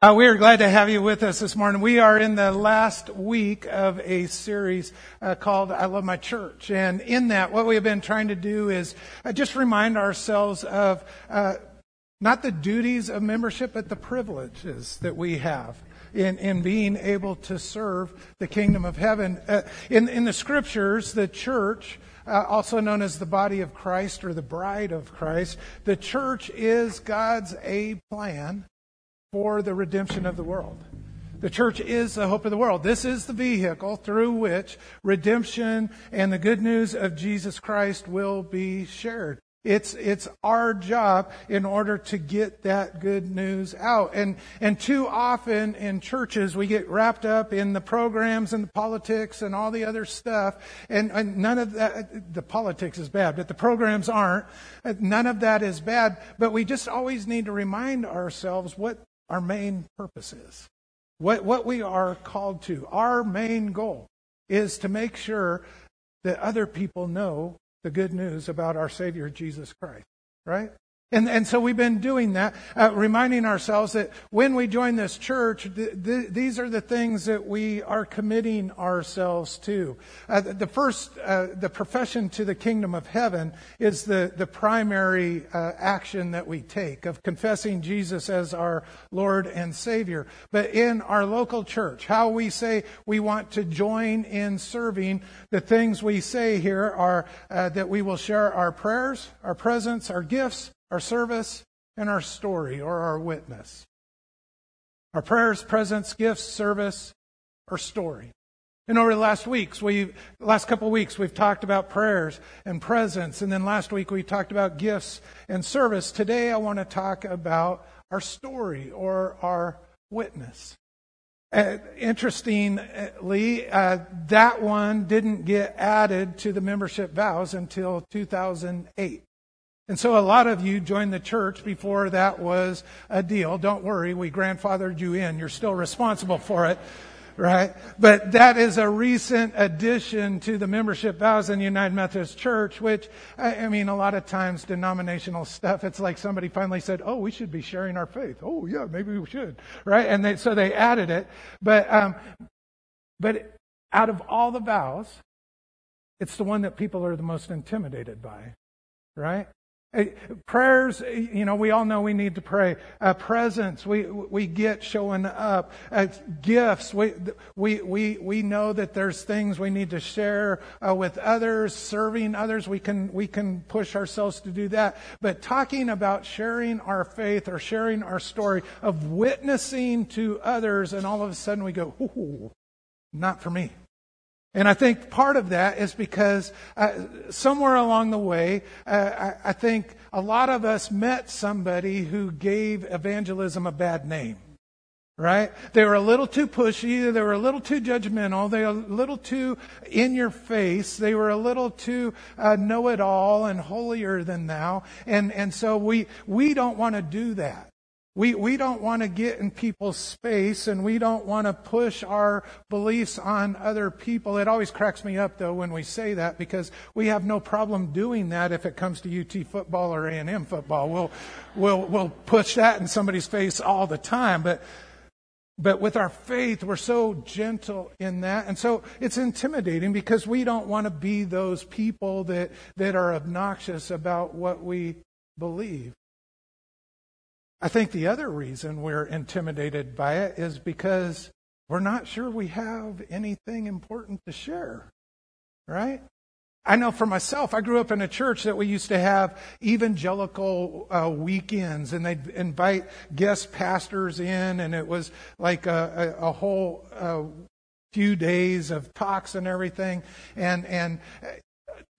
Uh, we are glad to have you with us this morning. We are in the last week of a series uh, called I Love My Church. And in that, what we have been trying to do is uh, just remind ourselves of uh, not the duties of membership, but the privileges that we have. In, in being able to serve the kingdom of heaven. Uh, in, in the scriptures, the church uh, also known as the body of Christ or the bride of Christ. The church is God's A plan for the redemption of the world. The church is the hope of the world. This is the vehicle through which redemption and the good news of Jesus Christ will be shared. It's, it's our job in order to get that good news out. And, and too often in churches, we get wrapped up in the programs and the politics and all the other stuff. And, and none of that, the politics is bad, but the programs aren't. None of that is bad. But we just always need to remind ourselves what our main purpose is. What, what we are called to. Our main goal is to make sure that other people know the good news about our Savior Jesus Christ, right? And, and so we've been doing that, uh, reminding ourselves that when we join this church, th- th- these are the things that we are committing ourselves to. Uh, the first, uh, the profession to the kingdom of heaven is the, the primary uh, action that we take of confessing Jesus as our Lord and Savior. But in our local church, how we say we want to join in serving, the things we say here are uh, that we will share our prayers, our presence, our gifts, our service, and our story or our witness. Our prayers, presence, gifts, service, or story. And over the last weeks, we last couple of weeks, we've talked about prayers and presence, and then last week we talked about gifts and service. Today, I want to talk about our story or our witness. Uh, interestingly, uh, that one didn't get added to the membership vows until 2008. And so a lot of you joined the church before that was a deal. Don't worry, we grandfathered you in. You're still responsible for it, right? But that is a recent addition to the membership vows in the United Methodist Church, which, I mean, a lot of times denominational stuff, it's like somebody finally said, oh, we should be sharing our faith. Oh, yeah, maybe we should, right? And they, so they added it. But, um, but out of all the vows, it's the one that people are the most intimidated by, right? Prayers, you know, we all know we need to pray. Uh, presence, we we get showing up. Uh, gifts, we we we we know that there's things we need to share uh, with others, serving others. We can we can push ourselves to do that. But talking about sharing our faith or sharing our story of witnessing to others, and all of a sudden we go, "Ooh, not for me." And I think part of that is because uh, somewhere along the way, uh, I, I think a lot of us met somebody who gave evangelism a bad name right? They were a little too pushy. They were a little too judgmental. They were a little too in your face. They were a little too uh, know it all and holier than thou. And and so we we don't want to do that. We, we don't want to get in people's space and we don't want to push our beliefs on other people. It always cracks me up though when we say that because we have no problem doing that if it comes to UT football or A&M football. We'll, we'll, we'll push that in somebody's face all the time. But, but with our faith, we're so gentle in that. And so it's intimidating because we don't want to be those people that, that are obnoxious about what we believe. I think the other reason we're intimidated by it is because we're not sure we have anything important to share, right? I know for myself, I grew up in a church that we used to have evangelical uh, weekends, and they'd invite guest pastors in, and it was like a, a, a whole uh, few days of talks and everything. And and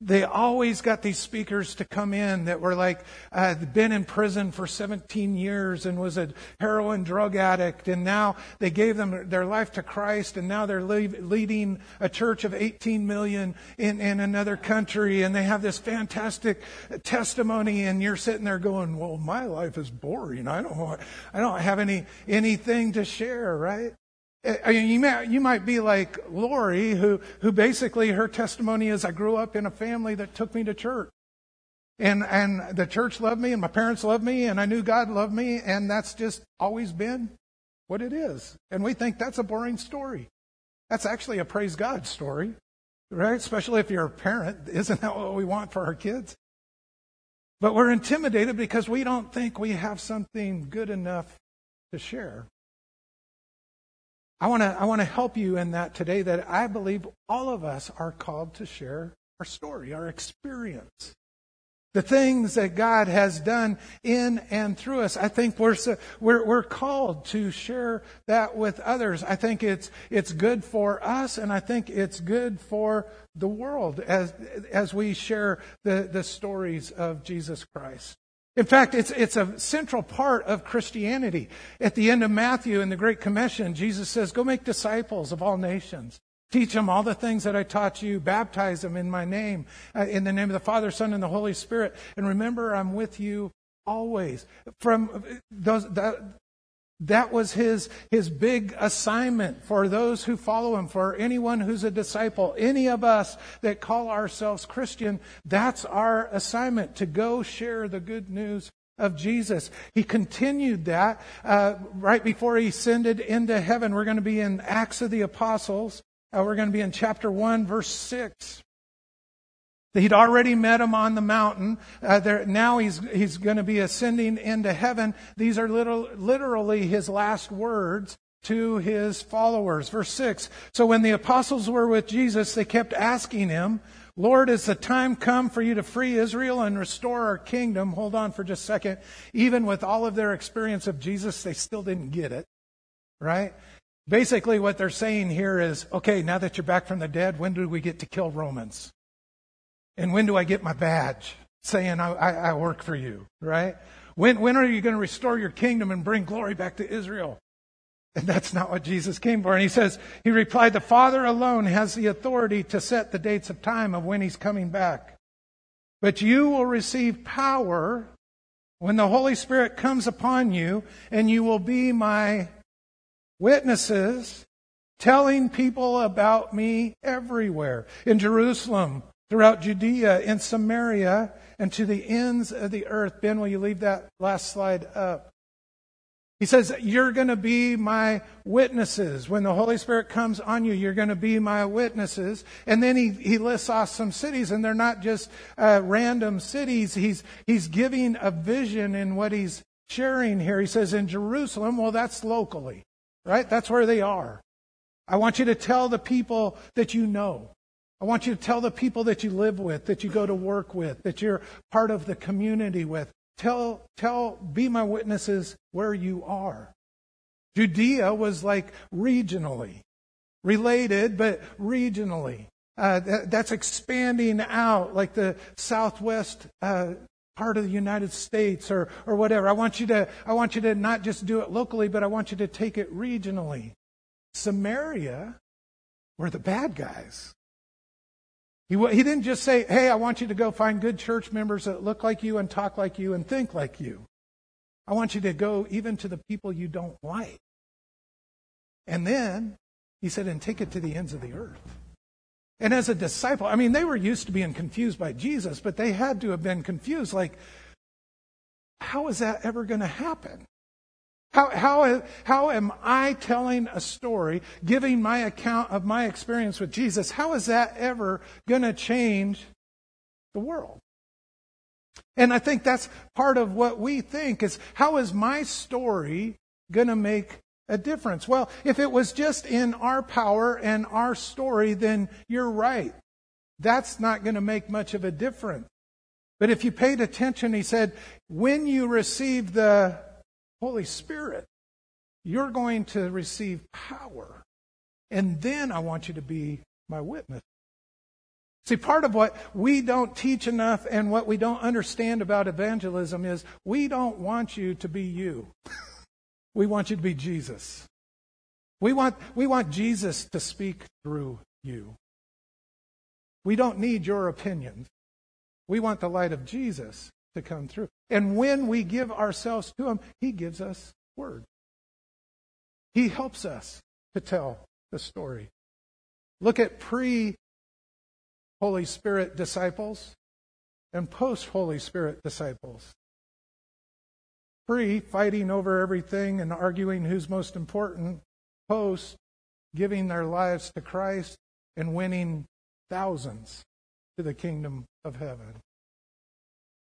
they always got these speakers to come in that were like uh, been in prison for 17 years and was a heroin drug addict. And now they gave them their life to christ and now they're le- leading a church of 18 million in, in another country. And they have this fantastic testimony and you're sitting there going well my life is boring. I don't want, i don't have any anything to share right I mean, you, may, you might be like Lori, who, who basically her testimony is I grew up in a family that took me to church. And, and the church loved me, and my parents loved me, and I knew God loved me, and that's just always been what it is. And we think that's a boring story. That's actually a praise God story, right? Especially if you're a parent. Isn't that what we want for our kids? But we're intimidated because we don't think we have something good enough to share. I want to I want to help you in that today that I believe all of us are called to share our story, our experience. The things that God has done in and through us. I think we're, we're, we're called to share that with others. I think it's, it's good for us and I think it's good for the world as, as we share the, the stories of Jesus Christ. In fact, it's, it's a central part of Christianity. At the end of Matthew in the Great Commission, Jesus says, Go make disciples of all nations. Teach them all the things that I taught you. Baptize them in my name, uh, in the name of the Father, Son, and the Holy Spirit. And remember, I'm with you always. From those, that, that was his, his big assignment for those who follow him, for anyone who's a disciple, any of us that call ourselves Christian. That's our assignment to go share the good news of Jesus. He continued that uh, right before he ascended into heaven. We're going to be in Acts of the Apostles. Uh, we're going to be in chapter 1, verse 6. He'd already met him on the mountain. Uh, there, now he's, he's going to be ascending into heaven. These are little, literally his last words to his followers. Verse 6. So when the apostles were with Jesus, they kept asking him, Lord, is the time come for you to free Israel and restore our kingdom? Hold on for just a second. Even with all of their experience of Jesus, they still didn't get it. Right? Basically, what they're saying here is, okay, now that you're back from the dead, when do we get to kill Romans? And when do I get my badge saying I, I, I work for you, right? When, when are you going to restore your kingdom and bring glory back to Israel? And that's not what Jesus came for. And he says, he replied, the Father alone has the authority to set the dates of time of when he's coming back. But you will receive power when the Holy Spirit comes upon you, and you will be my witnesses telling people about me everywhere. In Jerusalem, throughout Judea, in Samaria, and to the ends of the earth. Ben, will you leave that last slide up? He says, You're going to be my witnesses. When the Holy Spirit comes on you, you're going to be my witnesses. And then he, he lists off some cities, and they're not just uh, random cities. He's, he's giving a vision in what he's sharing here. He says, In Jerusalem, well, that's locally right? That's where they are. I want you to tell the people that you know. I want you to tell the people that you live with, that you go to work with, that you're part of the community with. Tell, tell, be my witnesses where you are. Judea was like regionally related, but regionally. Uh, that, that's expanding out like the southwest uh, part of the United States or, or whatever. I want you to, I want you to not just do it locally, but I want you to take it regionally. Samaria were the bad guys. He, he didn't just say, hey, I want you to go find good church members that look like you and talk like you and think like you. I want you to go even to the people you don't like. And then he said, and take it to the ends of the earth. And as a disciple, I mean, they were used to being confused by Jesus, but they had to have been confused. Like, how is that ever going to happen? How, how, how am I telling a story, giving my account of my experience with Jesus? How is that ever going to change the world? And I think that's part of what we think is how is my story going to make a difference? Well, if it was just in our power and our story, then you're right. That's not going to make much of a difference. But if you paid attention, he said, when you receive the Holy Spirit, you're going to receive power. And then I want you to be my witness. See, part of what we don't teach enough and what we don't understand about evangelism is we don't want you to be you. We want you to be Jesus. We want, we want Jesus to speak through you. We don't need your opinions. We want the light of Jesus to come through. And when we give ourselves to Him, He gives us word. He helps us to tell the story. Look at pre Holy Spirit disciples and post Holy Spirit disciples. pre fighting over everything and arguing who's most important, post giving their lives to Christ and winning thousands to the kingdom of heaven.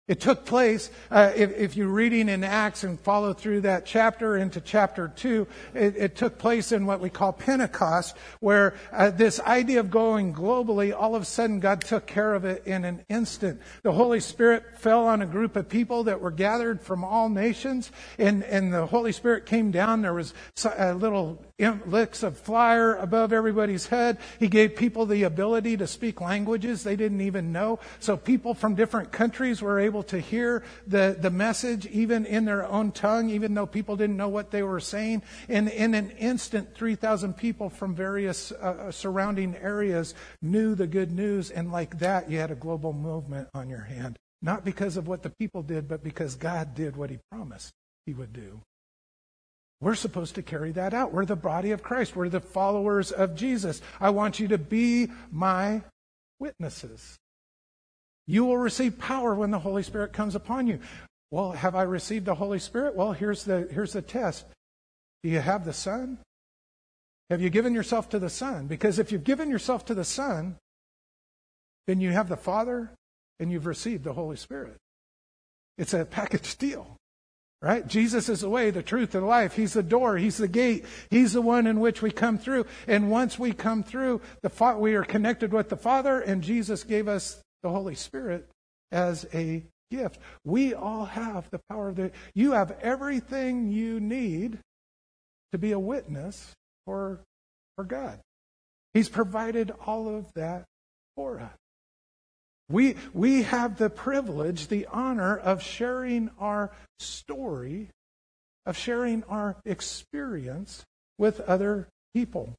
It took place, uh, if, if, you're reading in Acts and follow through that chapter into chapter 2, it, it took place in what we call Pentecost, where uh, this idea of going globally, all of a sudden God took care of it in an instant. The Holy Spirit fell on a group of people that were gathered from all nations, and, and the Holy Spirit came down. There was a little licks of fire above everybody's head. He gave people the ability to speak languages they didn't even know. So people from different countries were able to hear the, the message even in their own tongue, even though people didn't know what they were saying. And in an instant, 3,000 people from various uh, uh, surrounding areas knew the good news. And like that, you had a global movement on your hand. Not because of what the people did, but because God did what he promised he would do. We're supposed to carry that out. We're the body of Christ. We're the followers of Jesus. I want you to be my witnesses. You will receive power when the Holy Spirit comes upon you. Well, have I received the Holy Spirit? Well, here's the, here's the test. Do you have the Son? Have you given yourself to the Son? Because if you've given yourself to the Son, then you have the Father and you've received the Holy Spirit. It's a package deal. Right? Jesus is the way, the truth, and life. He's the door. He's the gate. He's the one in which we come through. And once we come through, the fa- we are connected with the Father, and Jesus gave us the Holy Spirit as a gift. We all have the power of the. You have everything you need to be a witness for, for God. He's provided all of that for us. We, we have the privilege, the honor of sharing our story, of sharing our experience with other people.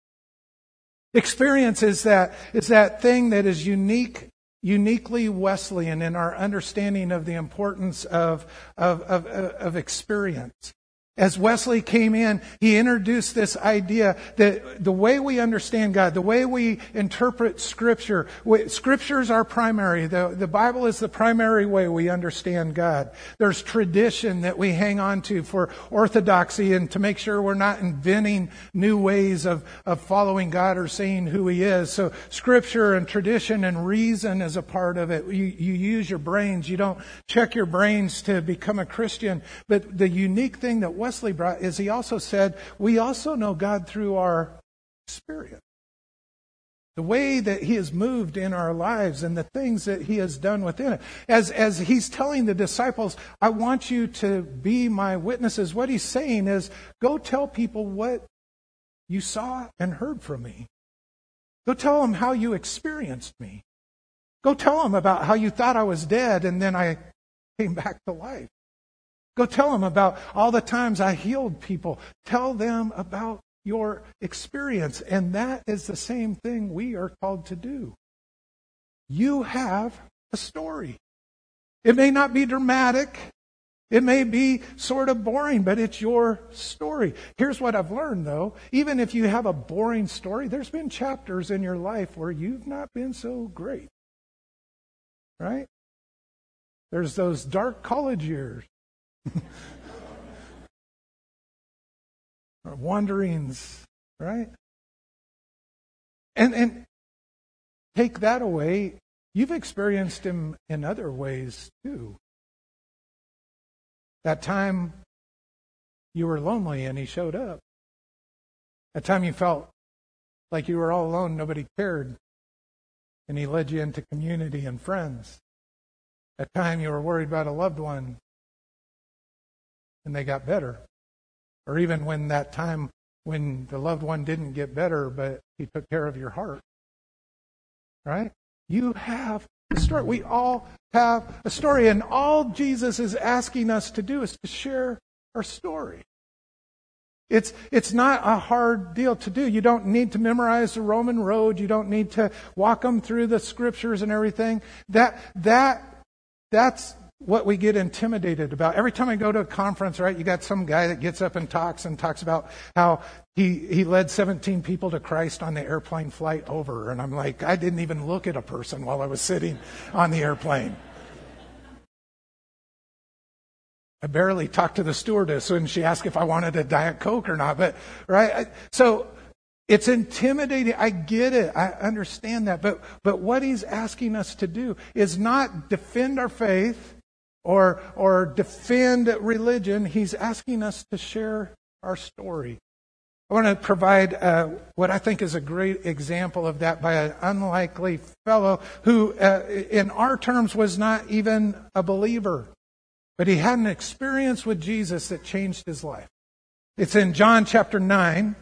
Experience is that, is that thing that is unique, uniquely Wesleyan in our understanding of the importance of, of, of, of experience. As Wesley came in, he introduced this idea that the way we understand God, the way we interpret Scripture, Scripture is our primary. The, the Bible is the primary way we understand God. There's tradition that we hang on to for orthodoxy and to make sure we're not inventing new ways of, of following God or saying who He is. So Scripture and tradition and reason is a part of it. You, you use your brains. You don't check your brains to become a Christian. But the unique thing that Wesley brought is he also said, we also know God through our experience. The way that he has moved in our lives and the things that he has done within it. As, as he's telling the disciples, I want you to be my witnesses. What he's saying is, go tell people what you saw and heard from me. Go tell them how you experienced me. Go tell them about how you thought I was dead and then I came back to life. Go tell them about all the times I healed people. Tell them about your experience. And that is the same thing we are called to do. You have a story. It may not be dramatic. It may be sort of boring, but it's your story. Here's what I've learned though. Even if you have a boring story, there's been chapters in your life where you've not been so great. Right? There's those dark college years wanderings, right? And and take that away, you've experienced him in other ways too. That time you were lonely and he showed up. That time you felt like you were all alone, nobody cared, and he led you into community and friends. That time you were worried about a loved one and they got better. Or even when that time when the loved one didn't get better, but he took care of your heart. Right? You have a story. We all have a story. And all Jesus is asking us to do is to share our story. It's, it's not a hard deal to do. You don't need to memorize the Roman road. You don't need to walk them through the scriptures and everything. That, that, that's what we get intimidated about. Every time I go to a conference, right, you got some guy that gets up and talks and talks about how he, he led 17 people to Christ on the airplane flight over. And I'm like, I didn't even look at a person while I was sitting on the airplane. I barely talked to the stewardess when she asked if I wanted a Diet Coke or not. But, right? So it's intimidating. I get it. I understand that. But, but what he's asking us to do is not defend our faith or, or defend religion. He's asking us to share our story. I want to provide uh, what I think is a great example of that by an unlikely fellow who, uh, in our terms, was not even a believer. But he had an experience with Jesus that changed his life. It's in John chapter 9.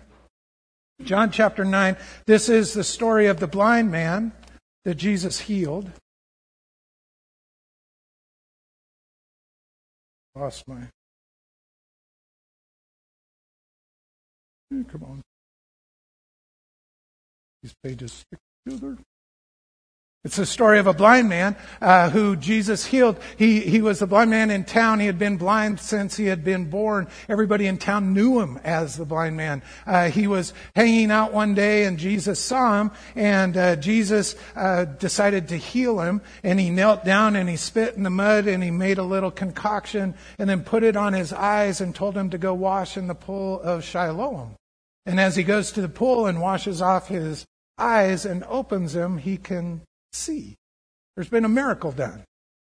John chapter 9. This is the story of the blind man that Jesus healed. Lost my. Hmm, come on. These pages stick together. It's the story of a blind man uh, who Jesus healed. He, he was a blind man in town. He had been blind since he had been born. Everybody in town knew him as the blind man. Uh, he was hanging out one day and Jesus saw him and uh, Jesus uh, decided to heal him and he knelt down and he spit in the mud and he made a little concoction and then put it on his eyes and told him to go wash in the pool of Siloam. And as he goes to the pool and washes off his eyes and opens them, he can see. There's been a miracle done.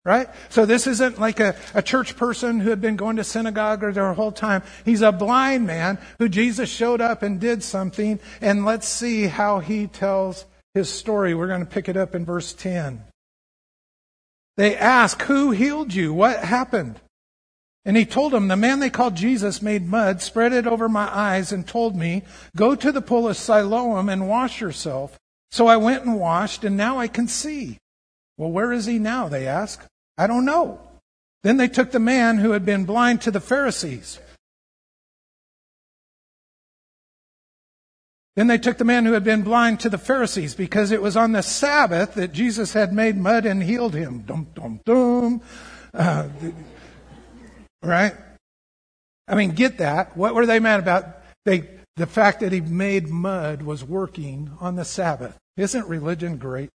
Right? So this isn't like a, a church person who had been going to synagogue or their whole time. He's a blind man who Jesus showed up and did something. And let's see how he tells his story. We're going to pick it up in verse 10. They ask, Who healed you? What happened? And he told them, The man they called Jesus made mud, spread it over my eyes, and told me, Go to the pool of Siloam and wash yourself. So I went and washed, and now I can see. Well, where is he now? They ask. I don't know. Then they took the man who had been blind to the Pharisees. Then they took the man who had been blind to the Pharisees because it was on the Sabbath that Jesus had made mud and healed him. Dum, dum, dum. Uh, right? I mean, get that. What were they mad about? They, the fact that he made mud was working on the Sabbath. Isn't religion great?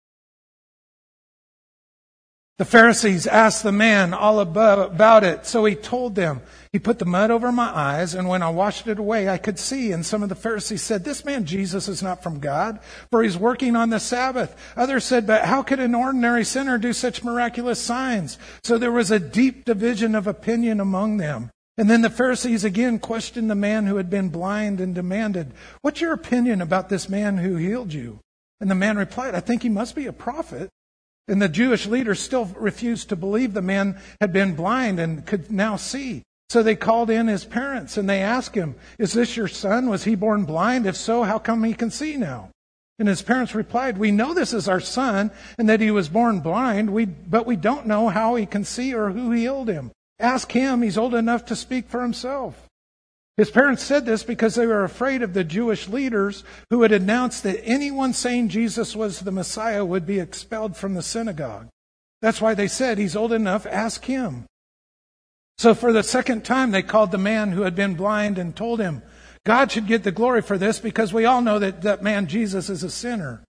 The Pharisees asked the man all about it, so he told them. He put the mud over my eyes, and when I washed it away, I could see. And some of the Pharisees said, This man Jesus is not from God, for he's working on the Sabbath. Others said, But how could an ordinary sinner do such miraculous signs? So there was a deep division of opinion among them. And then the Pharisees again questioned the man who had been blind and demanded, What's your opinion about this man who healed you? And the man replied, I think he must be a prophet. And the Jewish leaders still refused to believe the man had been blind and could now see. So they called in his parents and they asked him, Is this your son? Was he born blind? If so, how come he can see now? And his parents replied, We know this is our son and that he was born blind, we, but we don't know how he can see or who healed him. Ask him, he's old enough to speak for himself. His parents said this because they were afraid of the Jewish leaders who had announced that anyone saying Jesus was the Messiah would be expelled from the synagogue. That's why they said, He's old enough, ask him. So for the second time, they called the man who had been blind and told him, God should get the glory for this because we all know that that man Jesus is a sinner.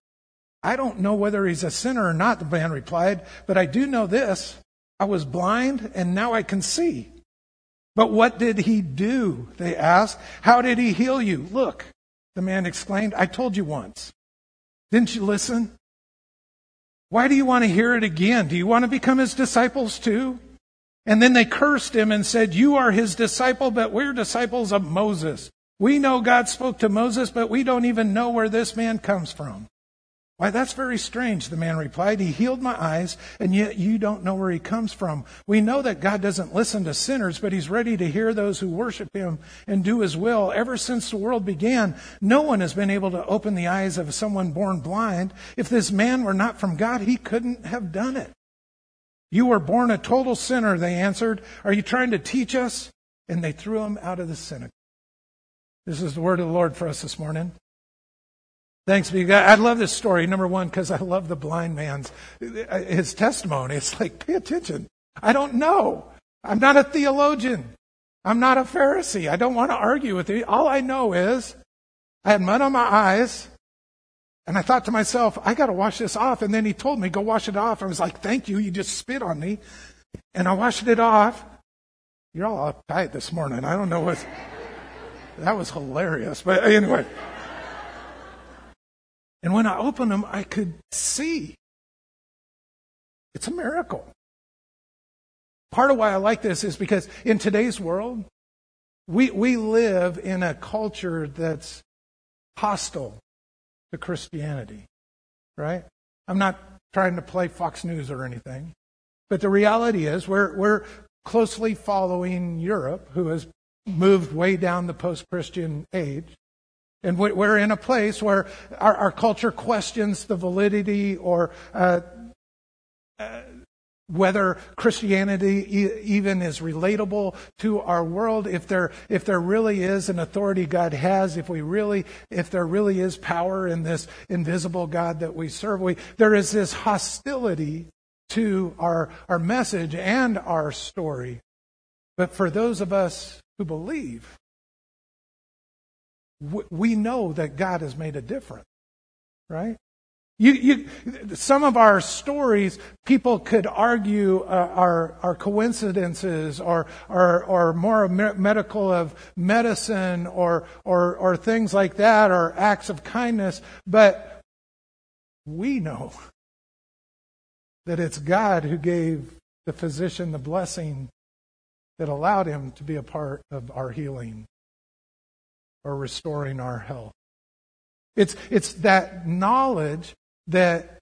I don't know whether he's a sinner or not, the man replied, but I do know this. I was blind and now I can see. But what did he do? They asked. How did he heal you? Look, the man exclaimed, I told you once. Didn't you listen? Why do you want to hear it again? Do you want to become his disciples too? And then they cursed him and said, You are his disciple, but we're disciples of Moses. We know God spoke to Moses, but we don't even know where this man comes from. Why, that's very strange, the man replied. He healed my eyes, and yet you don't know where he comes from. We know that God doesn't listen to sinners, but he's ready to hear those who worship him and do his will. Ever since the world began, no one has been able to open the eyes of someone born blind. If this man were not from God, he couldn't have done it. You were born a total sinner, they answered. Are you trying to teach us? And they threw him out of the synagogue. This is the word of the Lord for us this morning. Thanks be God. I love this story, number one, because I love the blind man's his testimony. It's like, pay attention. I don't know. I'm not a theologian. I'm not a Pharisee. I don't want to argue with you. All I know is I had mud on my eyes, and I thought to myself, I got to wash this off. And then he told me, go wash it off. I was like, thank you. You just spit on me. And I washed it off. You're all uptight this morning. I don't know what. That was hilarious. But anyway. And when I opened them, I could see. It's a miracle. Part of why I like this is because in today's world, we, we live in a culture that's hostile to Christianity, right? I'm not trying to play Fox News or anything, but the reality is we're, we're closely following Europe, who has moved way down the post Christian age. And we're in a place where our, our culture questions the validity or uh, uh, whether Christianity even is relatable to our world, if there, if there really is an authority God has, if we really, if there really is power in this invisible God that we serve, we, there is this hostility to our, our message and our story. But for those of us who believe, we know that God has made a difference, right? You, you, some of our stories, people could argue uh, are, are coincidences or, or, or more medical of medicine or, or, or things like that or acts of kindness, but we know that it's God who gave the physician the blessing that allowed him to be a part of our healing or restoring our health. It's, it's that knowledge that,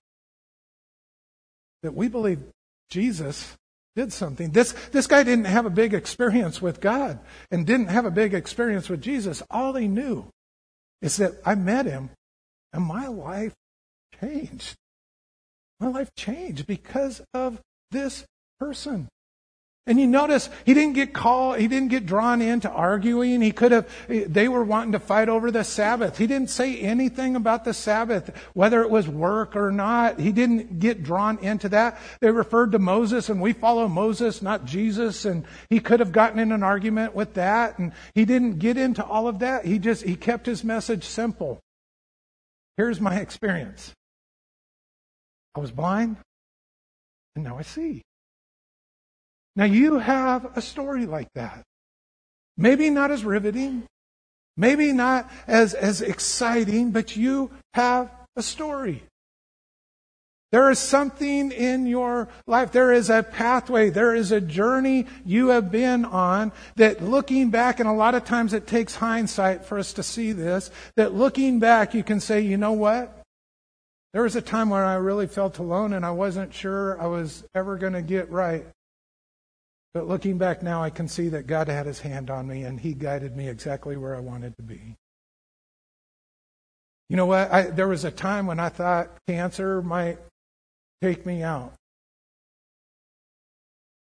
that we believe Jesus did something. This, this guy didn't have a big experience with God and didn't have a big experience with Jesus. All he knew is that I met him and my life changed. My life changed because of this person. And you notice he didn't get called, he didn't get drawn into arguing. He could have, they were wanting to fight over the Sabbath. He didn't say anything about the Sabbath, whether it was work or not. He didn't get drawn into that. They referred to Moses and we follow Moses, not Jesus. And he could have gotten in an argument with that. And he didn't get into all of that. He just, he kept his message simple. Here's my experience. I was blind and now I see. Now you have a story like that. Maybe not as riveting, maybe not as, as exciting, but you have a story. There is something in your life. There is a pathway. There is a journey you have been on that looking back, and a lot of times it takes hindsight for us to see this, that looking back you can say, you know what? There was a time when I really felt alone and I wasn't sure I was ever going to get right. But looking back now, I can see that God had his hand on me and he guided me exactly where I wanted to be. You know what? I, there was a time when I thought cancer might take me out.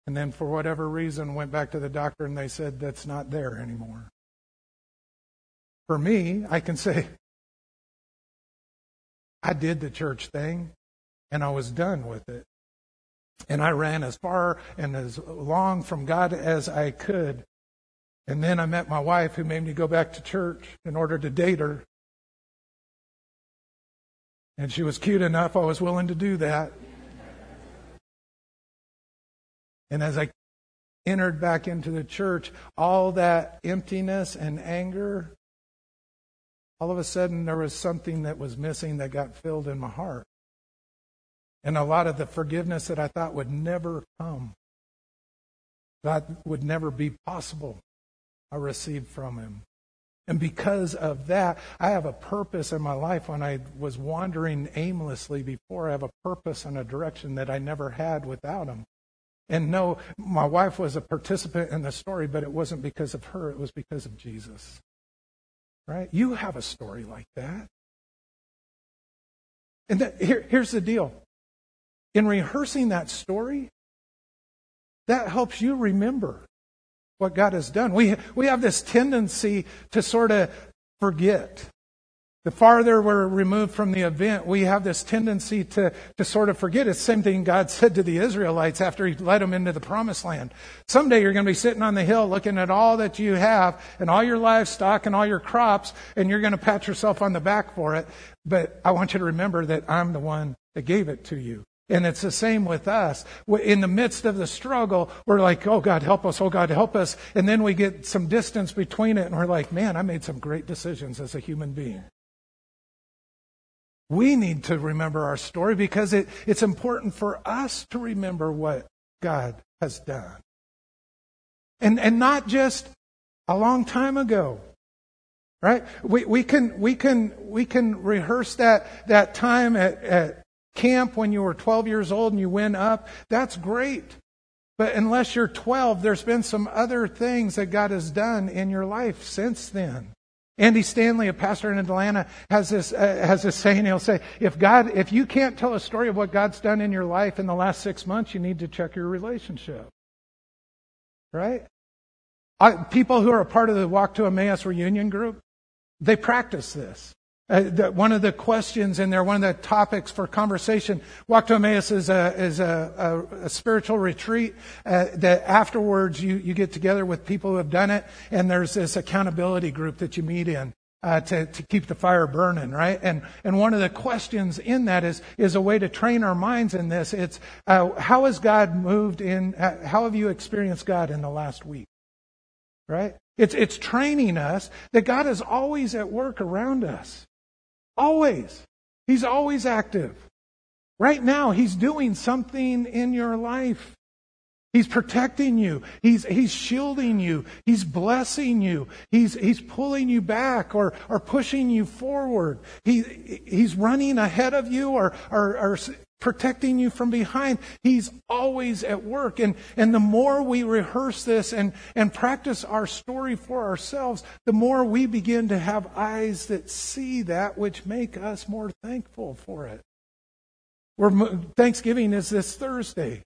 And then, for whatever reason, went back to the doctor and they said that's not there anymore. For me, I can say, I did the church thing and I was done with it. And I ran as far and as long from God as I could. And then I met my wife who made me go back to church in order to date her. And she was cute enough, I was willing to do that. And as I entered back into the church, all that emptiness and anger, all of a sudden there was something that was missing that got filled in my heart. And a lot of the forgiveness that I thought would never come, that would never be possible, I received from him. And because of that, I have a purpose in my life when I was wandering aimlessly before. I have a purpose and a direction that I never had without him. And no, my wife was a participant in the story, but it wasn't because of her, it was because of Jesus. Right? You have a story like that. And that, here, here's the deal in rehearsing that story, that helps you remember what God has done. We, we have this tendency to sort of forget. The farther we're removed from the event, we have this tendency to, to sort of forget. It's the same thing God said to the Israelites after He led them into the promised land. Someday you're going to be sitting on the hill looking at all that you have and all your livestock and all your crops, and you're going to pat yourself on the back for it. But I want you to remember that I'm the one that gave it to you. And it's the same with us. In the midst of the struggle, we're like, oh God, help us, oh God, help us. And then we get some distance between it and we're like, man, I made some great decisions as a human being. We need to remember our story because it, it's important for us to remember what God has done. And, and not just a long time ago. Right? We, we can, we can, we can rehearse that, that time at, at camp when you were 12 years old and you went up. That's great. But unless you're 12, there's been some other things that God has done in your life since then. Andy Stanley, a pastor in Atlanta, has this uh, has this saying. He'll say, "If God, if you can't tell a story of what God's done in your life in the last six months, you need to check your relationship." Right? I, people who are a part of the Walk to Emmaus reunion group, they practice this. Uh, the, one of the questions in there, one of the topics for conversation, Walk to Emmaus is a, is a, a, a spiritual retreat uh, that afterwards you, you get together with people who have done it, and there's this accountability group that you meet in. Uh, to, to keep the fire burning, right? And, and one of the questions in that is, is a way to train our minds in this. It's, uh, how has God moved in, uh, how have you experienced God in the last week? Right? It's, it's training us that God is always at work around us. Always. He's always active. Right now, He's doing something in your life. He's protecting you. He's, he's shielding you. He's blessing you. He's, he's pulling you back or, or pushing you forward. He, he's running ahead of you or, or, or protecting you from behind. He's always at work. And, and the more we rehearse this and, and practice our story for ourselves, the more we begin to have eyes that see that which make us more thankful for it. We're, Thanksgiving is this Thursday.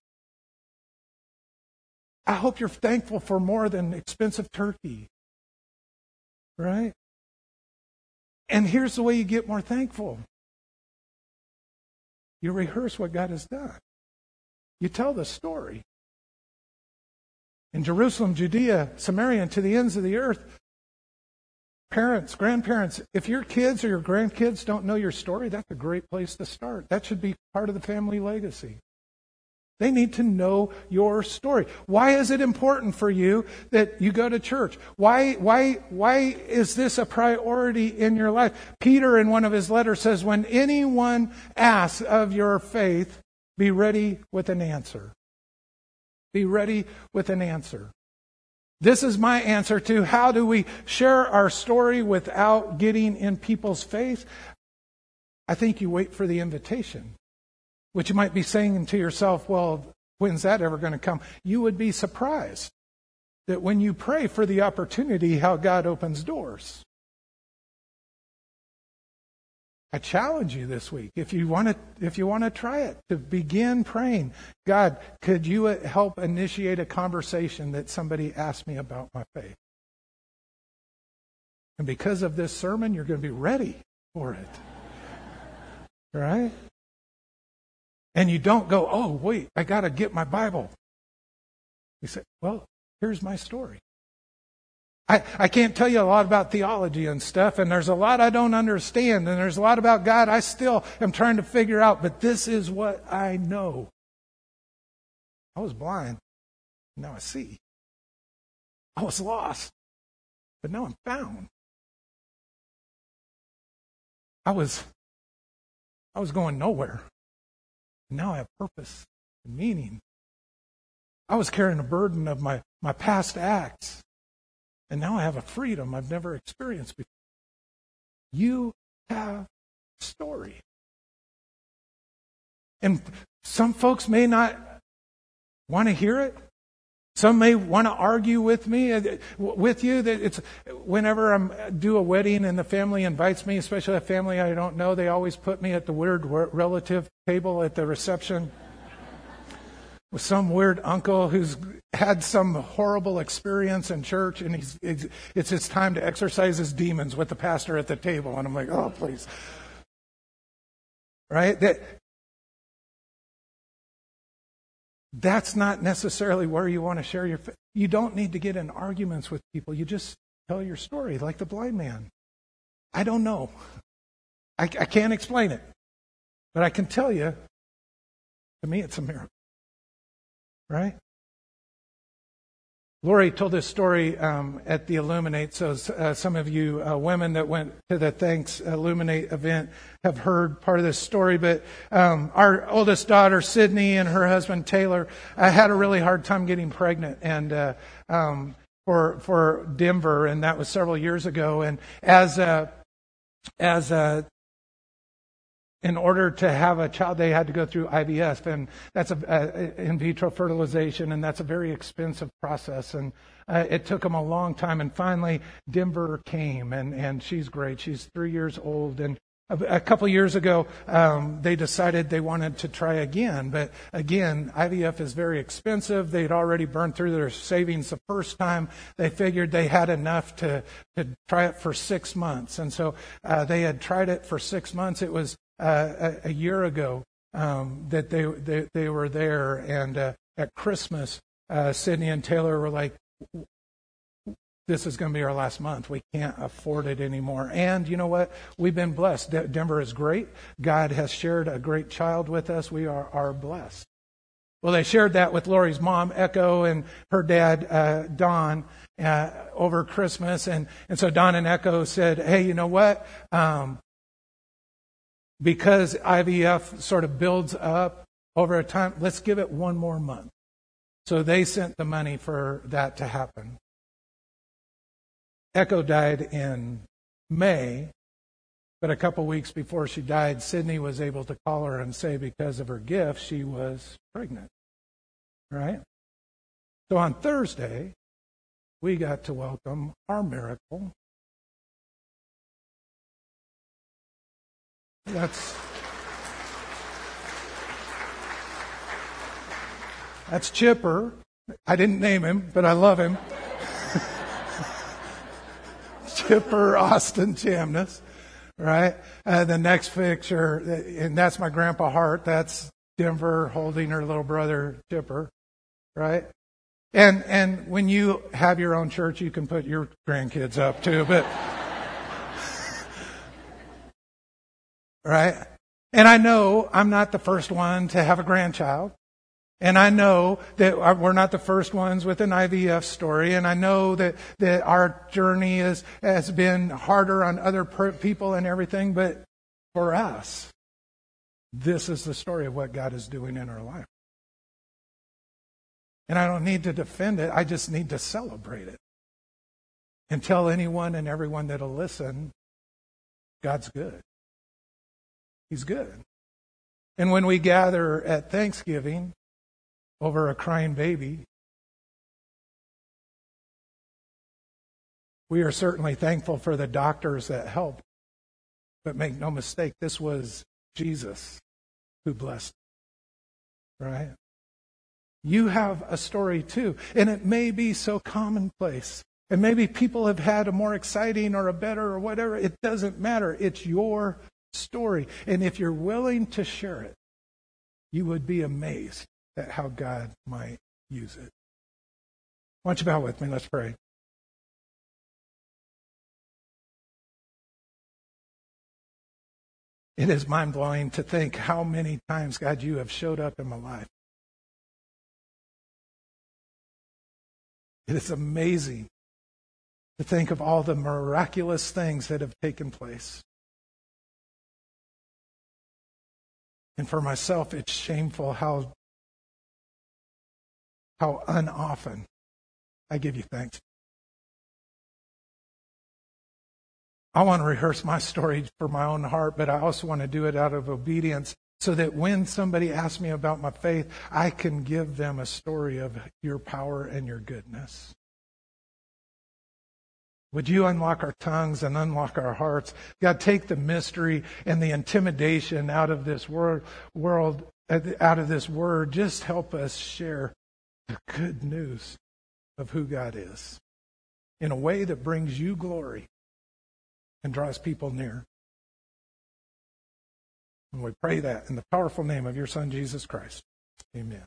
I hope you're thankful for more than expensive turkey. Right? And here's the way you get more thankful you rehearse what God has done. You tell the story. In Jerusalem, Judea, Samaria, and to the ends of the earth, parents, grandparents, if your kids or your grandkids don't know your story, that's a great place to start. That should be part of the family legacy. They need to know your story. Why is it important for you that you go to church? Why, why, why is this a priority in your life? Peter, in one of his letters, says, When anyone asks of your faith, be ready with an answer. Be ready with an answer. This is my answer to how do we share our story without getting in people's faith? I think you wait for the invitation. Which you might be saying to yourself, well, when's that ever going to come? You would be surprised that when you pray for the opportunity, how God opens doors. I challenge you this week, if you want to, if you want to try it, to begin praying. God, could you uh, help initiate a conversation that somebody asked me about my faith? And because of this sermon, you're going to be ready for it. Right? And you don't go, oh, wait, I got to get my Bible. You say, well, here's my story. I, I can't tell you a lot about theology and stuff, and there's a lot I don't understand, and there's a lot about God I still am trying to figure out, but this is what I know. I was blind, now I see. I was lost, but now I'm found. I was I was going nowhere. Now I have purpose and meaning. I was carrying a burden of my, my past acts, and now I have a freedom I've never experienced before. You have story. And some folks may not want to hear it. Some may want to argue with me, uh, with you that it's whenever I do a wedding and the family invites me, especially a family I don't know, they always put me at the weird relative table at the reception with some weird uncle who's had some horrible experience in church and he's, it's his time to exercise his demons with the pastor at the table. And I'm like, oh, please. Right? That, that's not necessarily where you want to share your faith. You don't need to get in arguments with people. You just tell your story like the blind man. I don't know. I, I can't explain it. But I can tell you To me, it's a miracle. Right? Lori told this story um, at the Illuminate, so uh, some of you uh, women that went to the Thanks Illuminate event have heard part of this story. But um, our oldest daughter, Sydney, and her husband, Taylor, uh, had a really hard time getting pregnant. And uh, um, for for Denver, and that was several years ago. And as a, as a in order to have a child, they had to go through IVF, and that's a, a in vitro fertilization, and that's a very expensive process. And uh, it took them a long time, and finally, Denver came, and and she's great. She's three years old, and a couple years ago, um, they decided they wanted to try again. But again, IVF is very expensive. They'd already burned through their savings the first time. They figured they had enough to, to try it for six months. And so uh, they had tried it for six months. It was uh, a, a, year ago um, that they, they, they, were there. And uh, at Christmas, uh, Sydney and Taylor were like, this is going to be our last month. We can't afford it anymore. And you know what? We've been blessed. Denver is great. God has shared a great child with us. We are, are blessed. Well, they shared that with Lori's mom, Echo, and her dad, uh, Don, uh, over Christmas. And, and so Don and Echo said, hey, you know what? Um, because IVF sort of builds up over a time, let's give it one more month. So they sent the money for that to happen. Echo died in May, but a couple weeks before she died, Sydney was able to call her and say because of her gift, she was pregnant. Right? So on Thursday, we got to welcome our miracle. That's that's Chipper. I didn't name him, but I love him. Chipper Austin Chamness, right? Uh, the next picture, and that's my grandpa Hart. That's Denver holding her little brother Chipper, right? And and when you have your own church, you can put your grandkids up too, but right? And I know I'm not the first one to have a grandchild. And I know that we're not the first ones with an IVF story, and I know that, that our journey is, has been harder on other per- people and everything, but for us, this is the story of what God is doing in our life. And I don't need to defend it, I just need to celebrate it. And tell anyone and everyone that'll listen, God's good. He's good. And when we gather at Thanksgiving, over a crying baby. We are certainly thankful for the doctors that helped. But make no mistake, this was Jesus who blessed. Right? You have a story too. And it may be so commonplace. And maybe people have had a more exciting or a better or whatever. It doesn't matter. It's your story. And if you're willing to share it, you would be amazed at how God might use it. Why don't you bow with me? Let's pray. It is mind blowing to think how many times, God, you have showed up in my life. It is amazing to think of all the miraculous things that have taken place. And for myself, it's shameful how how unoften I give you thanks. I want to rehearse my story for my own heart, but I also want to do it out of obedience so that when somebody asks me about my faith, I can give them a story of your power and your goodness. Would you unlock our tongues and unlock our hearts? God, take the mystery and the intimidation out of this world, uh, world out of this word. Just help us share the good news of who God is in a way that brings you glory and draws people near. And we pray that in the powerful name of your Son, Jesus Christ. Amen.